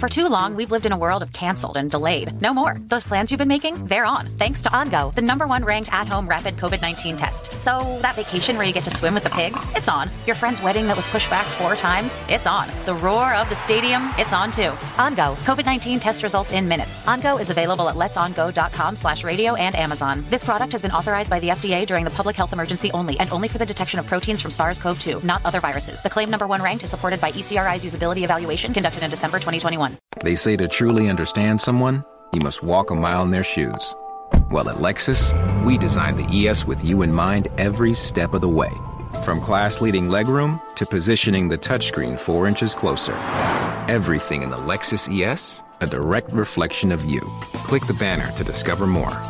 For too long, we've lived in a world of canceled and delayed. No more. Those plans you've been making, they're on, thanks to OnGo, the number one ranked at home rapid COVID 19 test. So, that vacation where you get to swim with the pigs, it's on. Your friend's wedding that was pushed back four times, it's on. The roar of the stadium, it's on too. OnGo, COVID 19 test results in minutes. OnGo is available at letsongo.com slash radio and Amazon. This product has been authorized by the FDA during the public health emergency only and only for the detection of proteins from SARS CoV 2, not other viruses. The claim number one ranked is supported by ECRI's usability evaluation conducted in December 2021. They say to truly understand someone, you must walk a mile in their shoes. Well, at Lexus, we designed the ES with you in mind every step of the way. From class leading legroom to positioning the touchscreen four inches closer. Everything in the Lexus ES, a direct reflection of you. Click the banner to discover more.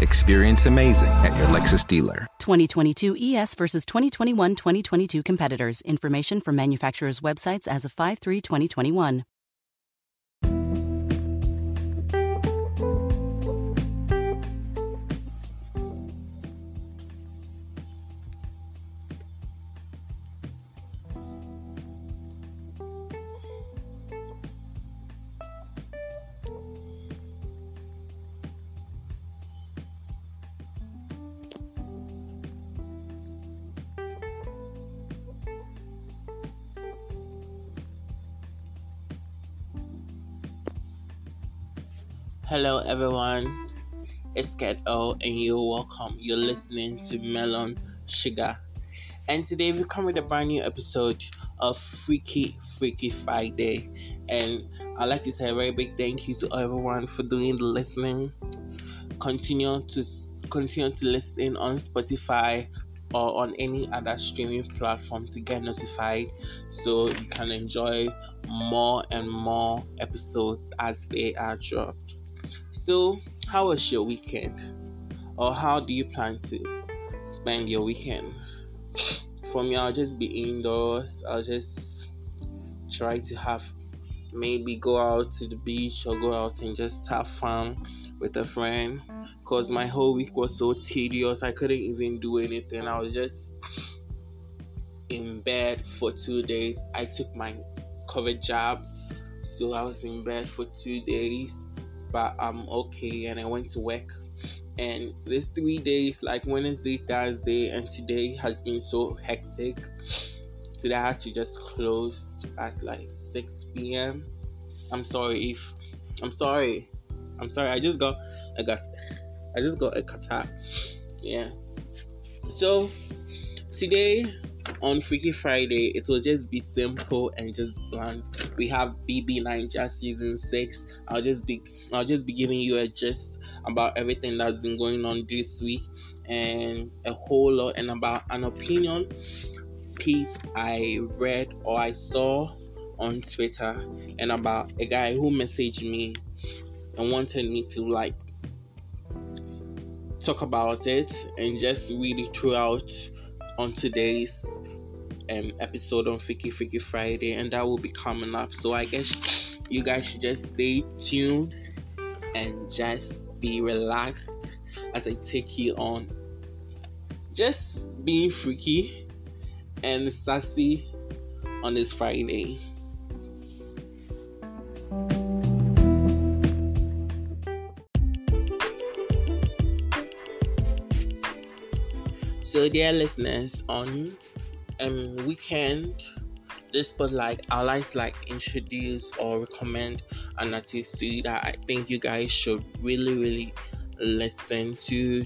Experience amazing at your Lexus dealer. 2022 ES versus 2021 2022 competitors. Information from manufacturers' websites as of 5 3 2021. Hello, everyone. It's Cat O, and you're welcome. You're listening to Melon Sugar, and today we come with a brand new episode of Freaky Freaky Friday. And I'd like to say a very big thank you to everyone for doing the listening. Continue to continue to listen on Spotify or on any other streaming platform to get notified so you can enjoy more and more episodes as they are dropped. So, how was your weekend? Or how do you plan to spend your weekend? For me, I'll just be indoors. I'll just try to have maybe go out to the beach or go out and just have fun with a friend. Because my whole week was so tedious, I couldn't even do anything. I was just in bed for two days. I took my COVID jab, so I was in bed for two days but I'm okay and I went to work. And these three days, like Wednesday, Thursday, and today, has been so hectic. Today I had to just close at like 6 p.m. I'm sorry if I'm sorry. I'm sorry. I just got I got I just got a catarrh. Yeah. So today on Freaky Friday, it will just be simple and just blunt. We have BB Naija season six. I'll just be I'll just be giving you a gist about everything that's been going on this week and a whole lot and about an opinion piece I read or I saw on Twitter and about a guy who messaged me and wanted me to like talk about it and just read it throughout on today's um, episode on Freaky Freaky Friday, and that will be coming up. So I guess you guys should just stay tuned and just be relaxed as I take you on just being freaky and sassy on this Friday. So, dear listeners, on um weekend, this spotlight, I like like introduce or recommend an artist to you that I think you guys should really, really listen to.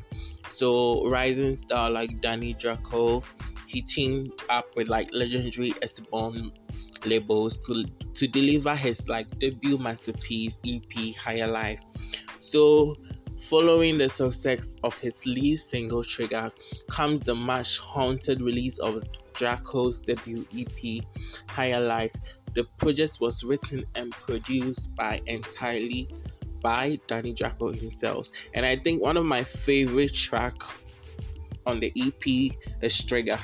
So, rising star like Dani Draco, he teamed up with like legendary Espon labels to to deliver his like debut masterpiece EP Higher Life. So Following the success of his lead single Trigger comes the much haunted release of Draco's debut EP Higher Life. The project was written and produced by entirely by Dani Draco himself. And I think one of my favorite track on the EP is Trigger.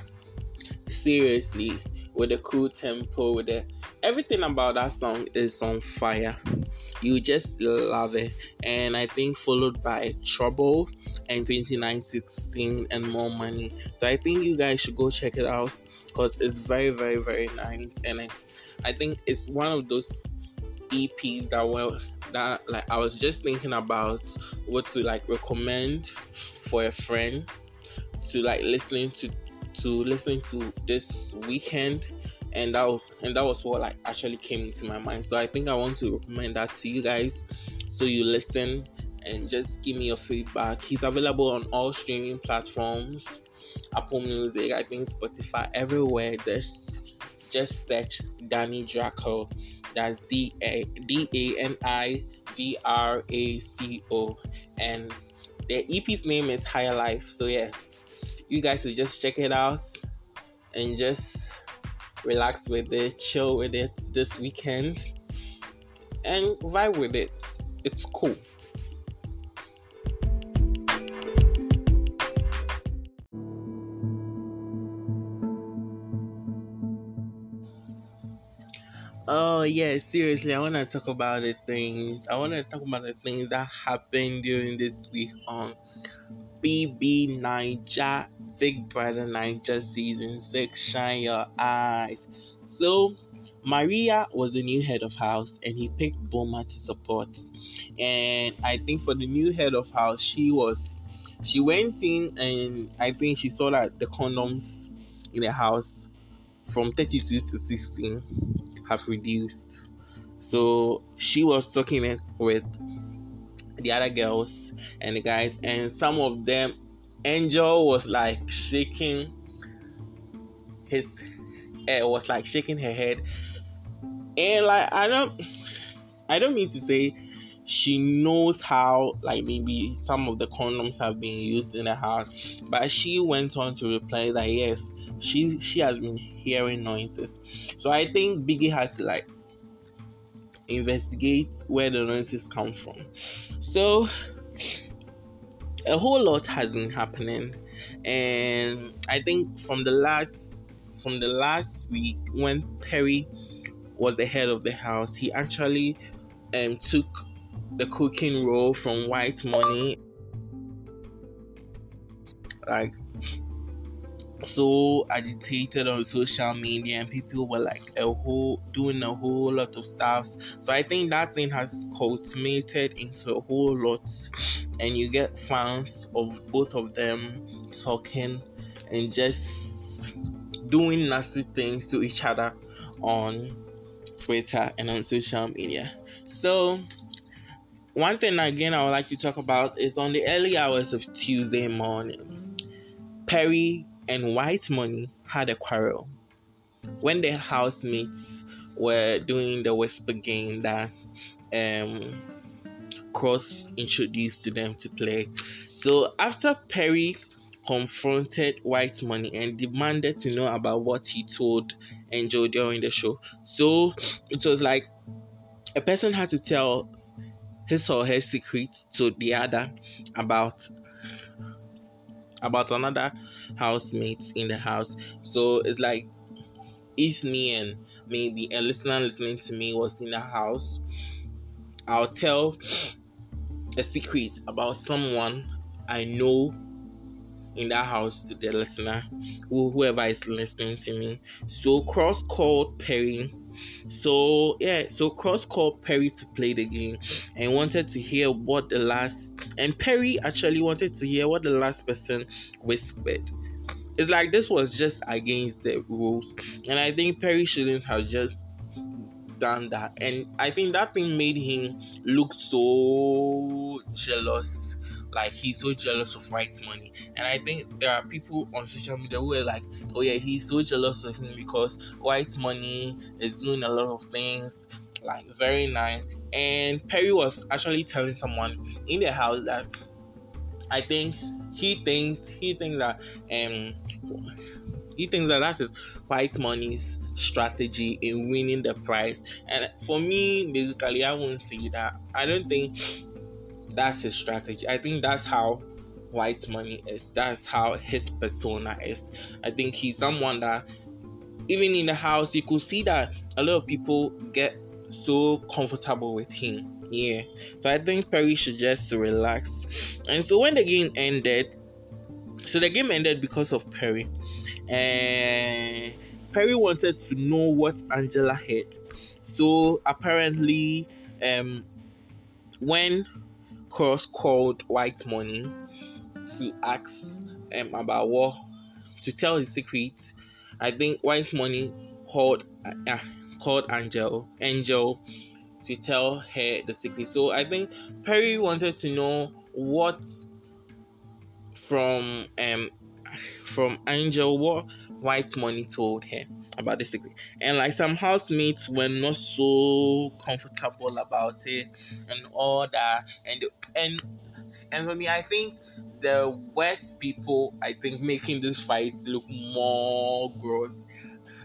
Seriously, with a cool tempo, with the everything about that song is on fire. You just love it. And i think followed by trouble and 2916 and more money. So i think you guys should go check it out because it's very very very nice. And I, I think it's one of those EPs that were that like I was just thinking about what to like recommend for a friend to like listening to to listen to this weekend and that was and that was what like actually came into my mind. So i think i want to recommend that to you guys. So you listen and just give me your feedback. He's available on all streaming platforms. Apple music i think spotify everywhere. Just just search dani draco. That's d a d a n i d r a c o and the ep's name is higher life so yeah you guys should just check it out and just relax with it, chill with it this weekend, and vibe with it. It's cool. Oh yeah, seriously, I wanna talk about the things I wanna talk about the things that happened during this week on BB Big Brother Naija season six. Shine your eyes. So Maria was the new head of house, and he picked Boma to support. And I think for the new head of house, she was she went in and I think she saw that the condoms in the house from 32 to 16 have reduced. So she was talking it with the other girls and the guys, and some of them, Angel was like shaking his head, was like shaking her head, and like I don't, I don't mean to say she knows how like maybe some of the condoms have been used in the house, but she went on to reply that yes, she she has been hearing noises. So I think Biggie has to like investigate where the noises come from. So a whole lot has been happening and I think from the last from the last week when Pere was the head of the house, he actually um, took the cooking role from White Money. Like so agitated on social media and people were like a whole doing a whole lot of stuff. So i think that thing has culminated into a whole lot and you get fans of both of them talking and just doing nasty things to each other on twitter and on social media. So one thing again i would like to talk about is on the early hours of tuesday morning pere and White Money had a quarrel when the housemates were doing the whisper game that um, Cross introduced to them to play. So after Pere confronted White Money and demanded to know about what he told Angel during the show, so it was like a person had to tell his or her secret to the other about about another housemate in the house. So it's like if me and maybe a listener listening to me was in the house, I'll tell a secret about someone I know in that house to the listener, whoever is listening to me. So Cross called Pere so yeah, so Cross called Pere to play the game and wanted to hear what the last and Pere actually wanted to hear what the last person whispered. It's like this was just against the rules, and I think Pere shouldn't have just done that. And I think that thing made him look so jealous like he's so jealous of White Money. And I think there are people on social media who are like, oh yeah, he's so jealous of him because White Money is doing a lot of things like very nice. And Pere was actually telling someone in the house that I think he thinks he thinks that um he thinks that that is White Money's strategy in winning the prize. And for me, basically, I won't say that. I don't think that's his strategy. I think that's how White Money is. That's how his persona is. I think he's someone that even in the house you could see that a lot of people get so comfortable with him. Yeah. So I think Pere should just relax. And so when the game ended, so the game ended because of Pere. And Pere wanted to know what Angela had. So apparently, um, when Cross called White Money to ask um about what to tell his secret, I think White Money called uh, called Angel Angel to tell her the secret. So I think Pere wanted to know what from um from Angel what White Money told her about this secret. And like some housemates were not so comfortable about it and all that. And and and for me I think the worst people I think making this fight look more gross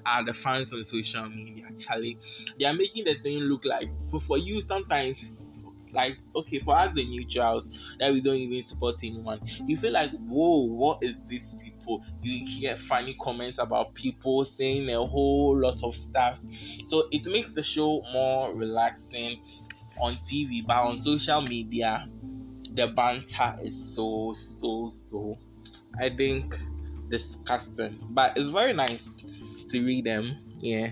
are the fans on social media. Charlie, they are making the thing look like for, for you sometimes like okay for us the neutrals that we don't even support anyone you feel like whoa what is this people you hear funny comments about people saying a whole lot of stuff. So it makes the show more relaxing on tv but on social media the banter is so so so i think disgusting. But it's very nice to read them yeah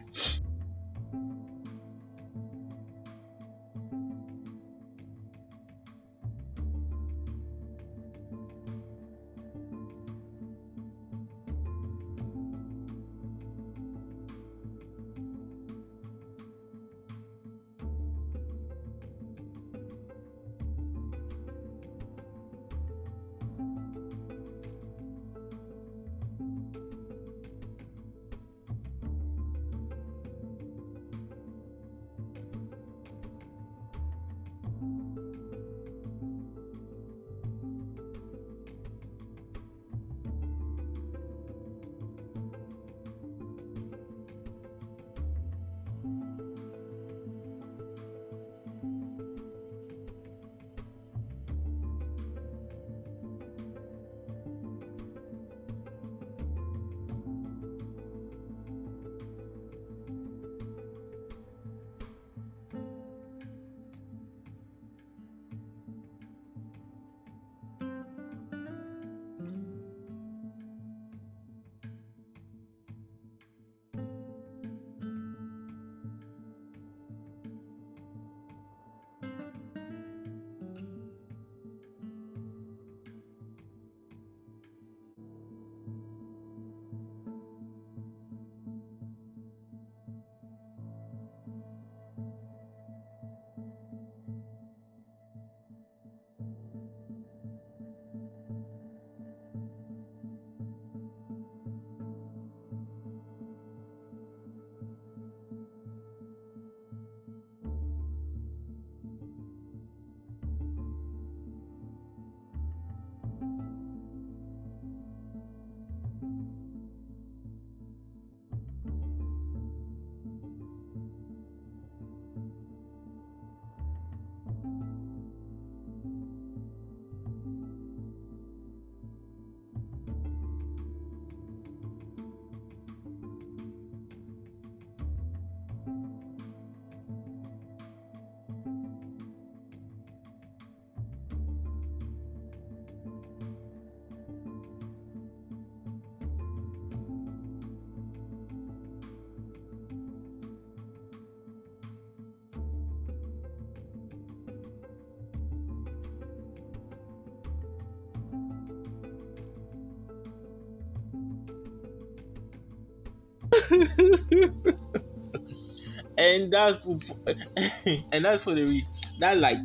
and that's and that's for the week. that like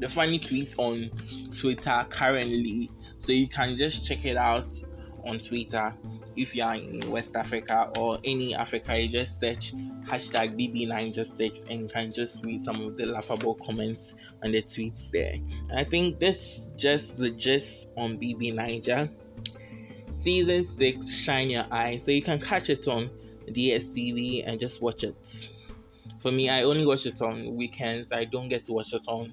the funny tweets on Twitter currently. So you can just check it out on Twitter if you are in West Africa or any Africa. You just search hashtag BB906 and can just read some of the laughable comments and the tweets there. I think this just the gist on BB Naija season 6 shine your eye so you can catch it on dstv and just watch it. For me i only watch it on weekends. I don't get to watch it on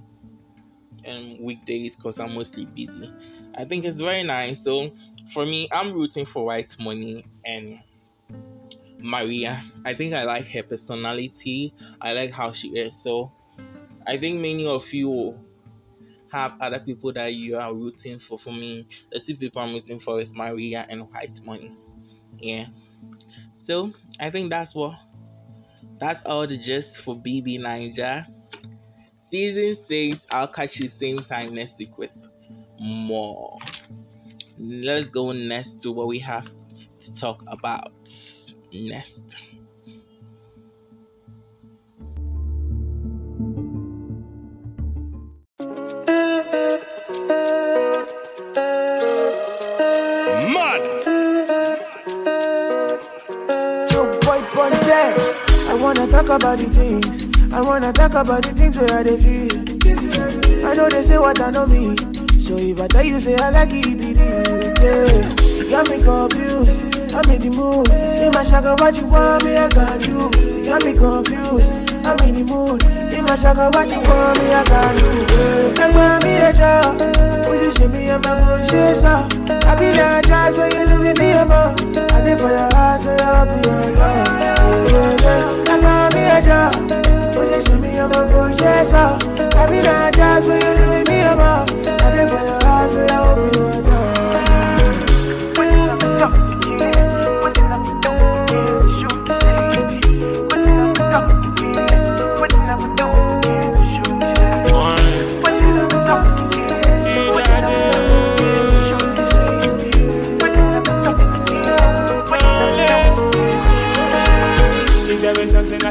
um, weekdays because i'm mostly busy. I think it's very nice. So for me i'm rooting for white money and maria. I think i like her personality. I like how she is. So i think many of you have other people that you are rooting for. For me, the two people I'm rooting for is Maria and White Money. Yeah. So I think that's what that's all the gist for BB Naija. Season 6, I'll catch you same time next week with more. Let's go next to what we have to talk about next. About the things. I wanna talk about the things where they feel. I know they say what I know me. So if I tell you, say I like it, believe yeah. You got me confused. I'm in the mood. In my shaka, what you want me, I got you. You got me confused. I'm in the mood. In my shaka, what you want me, I me me, I'm a good chaser. I be that judge when you at me, I'm a. I did for your house, so I'll be your love. Yeah, yeah, yeah like me a job. Position me, I'm a go. I be that jazz when you do me, I'm a. I live for your house, so I hope you are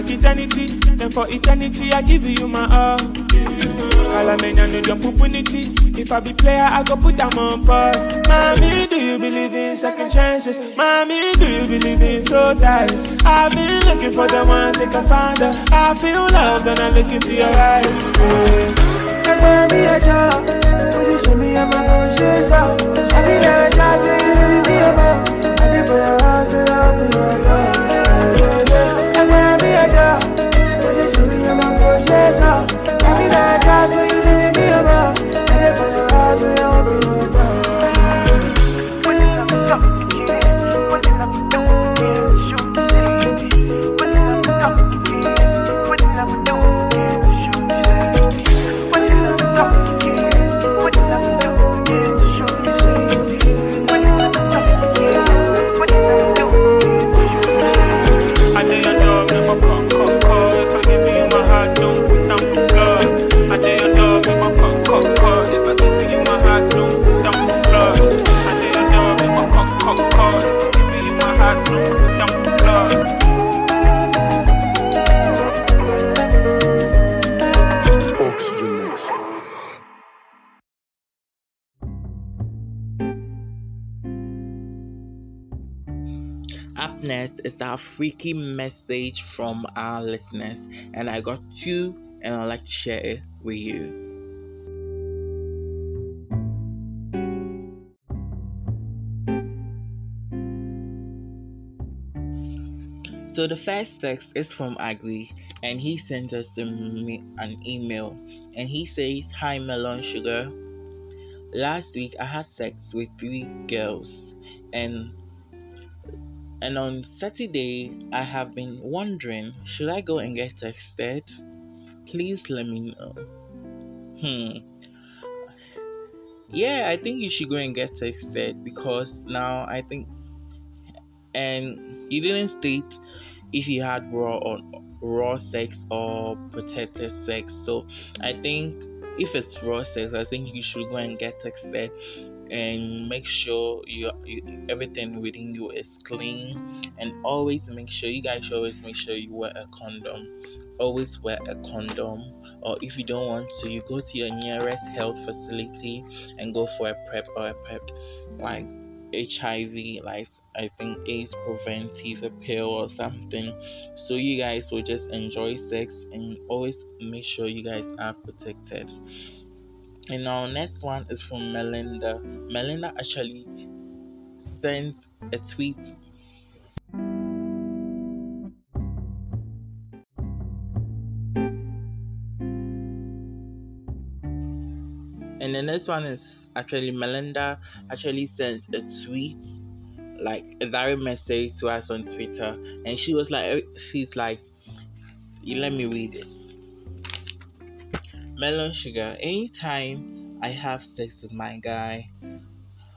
like eternity. Then for eternity, I give you my all. Calamania no jump opportunity. If I be player, I go put them on pause. Mommy, do you believe in second chances? Mommy, do you believe in soul ties? I've been looking for the one, think I found her. I feel love when I look into your eyes. Yeah. Like when me a job, position me, I'm a conscious out. I be there, shot, baby, me a man. I live for your and I'll be your love I'm a possessor. Give me that touch when you I don't freaky message from our listeners, and I got two, and I'd like to share it with you. So the first text is from Agri, and he sent us an email, and he says, "Hi Melon Sugar. Last week I had sex with three girls, and and on Saturday, I have been wondering should I go and get tested? Please let me know. Hmm. Yeah, I think you should go and get tested because now I think, and you didn't state if you had raw or raw sex or protected sex. So I think if it's raw sex, I think you should go and get tested and make sure you, you, everything within you is clean. And always make sure you guys should always make sure you wear a condom. Always wear a condom. Or if you don't want to you go to your nearest health facility and go for a prep or a prep like hiv like i think aids preventive pill or something so you guys will just enjoy sex and always make sure you guys are protected and our next one is from Melinda. Melinda actually sent a tweet. And the next one is actually Melinda actually sent a tweet, like a direct message to us on Twitter, and she was like, she's like, you let me read it melon sugar. Anytime I have sex with my guy,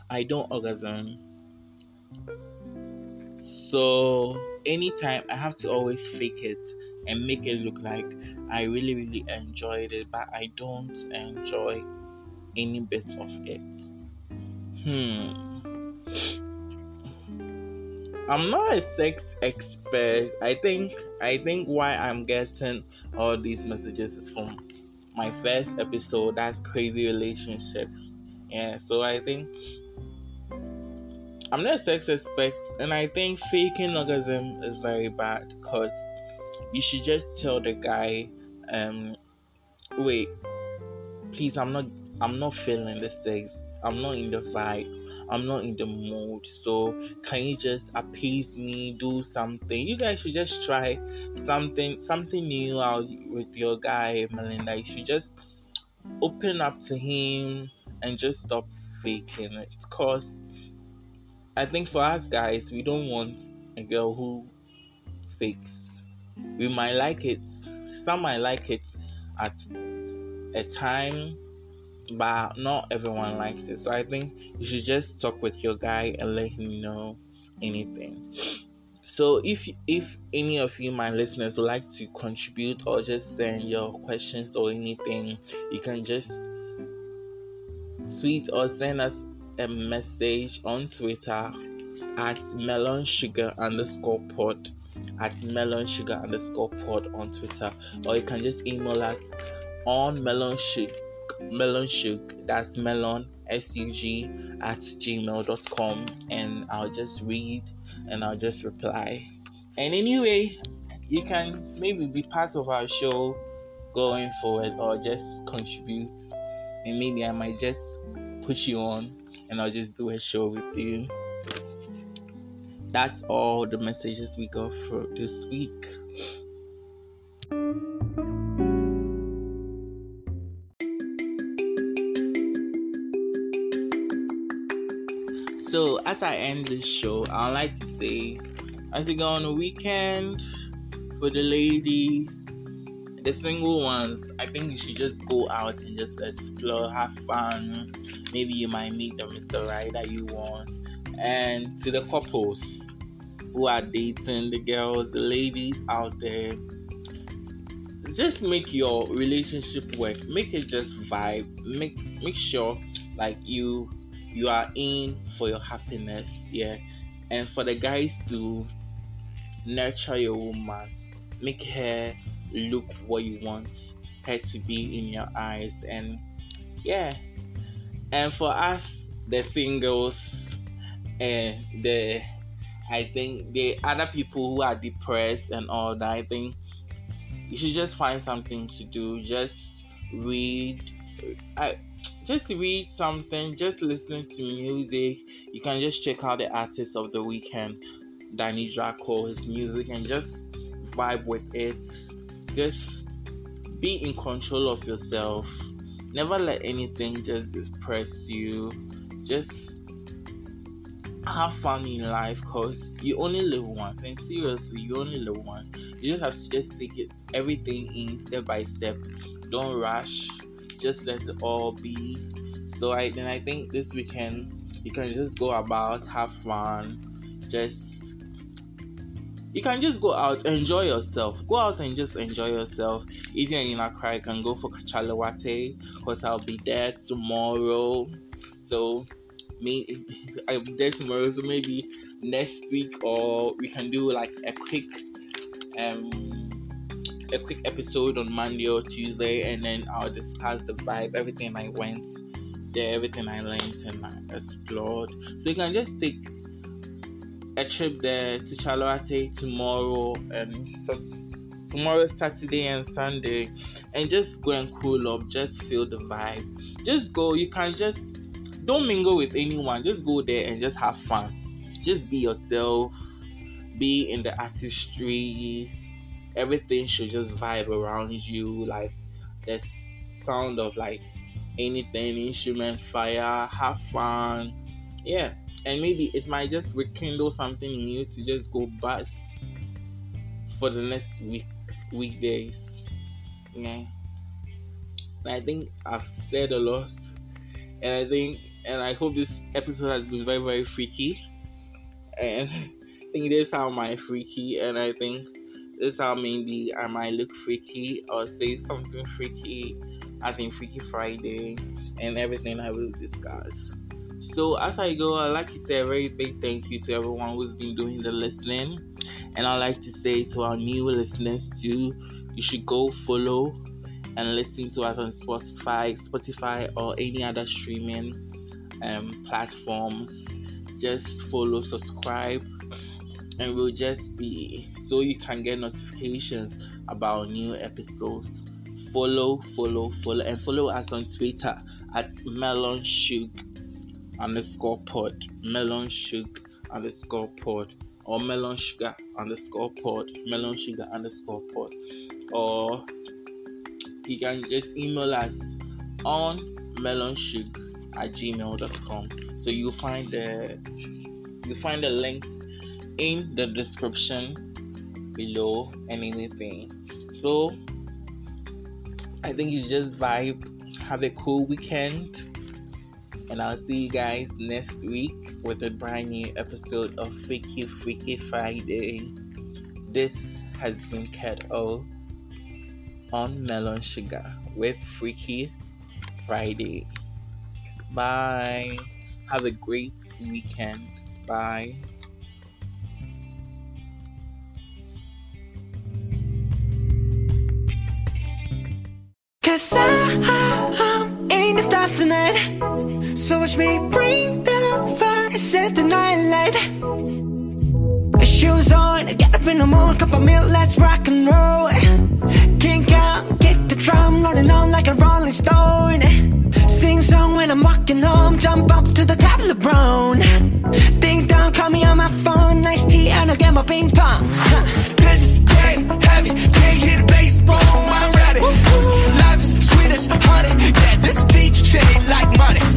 I don't orgasm. So anytime I have to always fake it and make it look like I really, really enjoyed it, but I don't enjoy any bit of it. Hmm. I'm not a sex expert. I think I think why I'm getting all these messages is from my first episode. That's crazy relationships. Yeah, so I think I'm not a sex expert, and I think faking orgasm is very bad because you should just tell the guy, um, wait, please, I'm not, I'm not feeling the sex. I'm not in the vibe. I'm not in the mood. So can you just appease me, do something? You guys should just try something something new out with your guy, Melinda. You should just open up to him and just stop faking it. Cause I think for us guys, we don't want a girl who fakes. We might like it. Some might like it at a time but not everyone likes it. So I think you should just talk with your guy and let him know anything. So if if any of you, my listeners, like to contribute or just send your questions or anything, you can just tweet or send us a message on Twitter at melon sugar underscore pod at melon sugar underscore pod on Twitter, or you can just email us on melon sugar melon shug that's melon s-u-g at gmail.com and i'll just read and i'll just reply. And anyway you can maybe be part of our show going forward or just contribute. And maybe i might just push you on and i'll just do a show with you. That's all the messages we got for this week as I end this show, I'd like to say, as you go on the weekend, for the ladies, the single ones, I think you should just go out and just explore, have fun. Maybe you might meet the Mr. Right that you want. And to the couples who are dating, the girls, the ladies out there, just make your relationship work. Make it just vibe. Make make sure like you you are in for your happiness, yeah. And for the guys to nurture your woman, make her look what you want her to be in your eyes, and yeah. And for us, the singles, and the I think the other people who are depressed and all that, I think you should just find something to do. Just read. I just read something, just listen to music. You can just check out the artist of the weekend, Dani Draco, his music, and just vibe with it. Just be in control of yourself. Never let anything just depress you. Just have fun in life because you only live once and seriously you only live once you just have to just take it everything in step by step don't rush just let it all be. So I then I think this weekend you can just go about, have fun, just you can just go out, enjoy yourself. Go out and just enjoy yourself. If you're in Accra, you can go for Kachalawate because I'll be there tomorrow. So me I'm there tomorrow, so maybe next week or we can do like a quick um a quick episode on Monday or Tuesday, and then I'll discuss the vibe, everything I went there, everything I learned and I explored. So you can just take a trip there to Charlotte tomorrow and so tomorrow Saturday and Sunday and just go and cool up, just feel the vibe. Just go, you can just don't mingle with anyone, just go there and just have fun. Just be yourself, be in the artistry, everything should just vibe around you like the sound of like anything instrument fire have fun. Yeah and maybe it might just rekindle something in you to just go bust for the next week weekdays. Yeah. And i think i've said a lot and i think and i hope this episode has been very very freaky. And i think it is how my freaky and i think this how maybe I might look freaky or say something freaky, I think Freaky Friday, and everything I will discuss. So as I go, I'd like to say a very big thank you to everyone who's been doing the listening. And I'd like to say to our new listeners too, you should go follow and listen to us on Spotify, Spotify or any other streaming um, platforms. Just follow, subscribe, and we'll just be so you can get notifications about new episodes. Follow, follow, follow, and follow us on Twitter at Melon Shook underscore pod, Melon Shook underscore pod, or Melon Sugar underscore pod, Melon Sugar underscore pod, or you can just email us on melonshook at gmail.com. So you'll find the you find the links in the description below and anything. So I think you just vibe, have a cool weekend, and I'll see you guys next week with a brand new episode of Freaky Freaky Friday. This has been Cat O on Melon Sugar with Freaky Friday. Bye. Have a great weekend. Bye. Tonight. So watch me bring the fire, set the night light. Shoes on, get up in the morning, cup of milk, let's rock and roll. Kink out, get the drum, rolling on like a rolling stone. Sing song when I'm walking home, jump up to the top of the brown Ding dong, call me on my phone, nice tea, and I'll get my ping pong. This is game heavy, can't hit the bass, boom, I'm ready. Life is sweet as honey, yeah, like money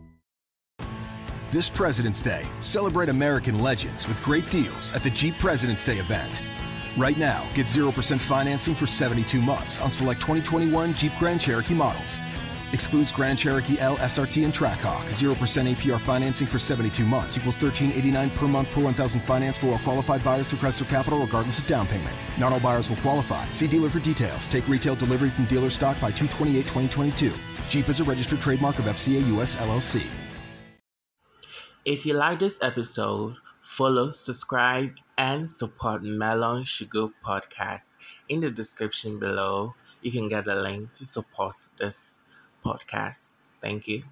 This President's Day, celebrate American legends with great deals at the Jeep President's Day event. Right now, get 0% financing for 72 months on select 2021 Jeep Grand Cherokee models. Excludes Grand Cherokee L, SRT, and Trackhawk. 0% APR financing for 72 months equals 1389 per month per 1000 finance for all qualified buyers through Chrysler Capital regardless of down payment. Not all buyers will qualify. See dealer for details. Take retail delivery from dealer stock by 228 2022. Jeep is a registered trademark of FCA US LLC. If you like this episode, follow, subscribe, and support Melon Sugar Podcast. In the description below, you can get a link to support this podcast. Thank you.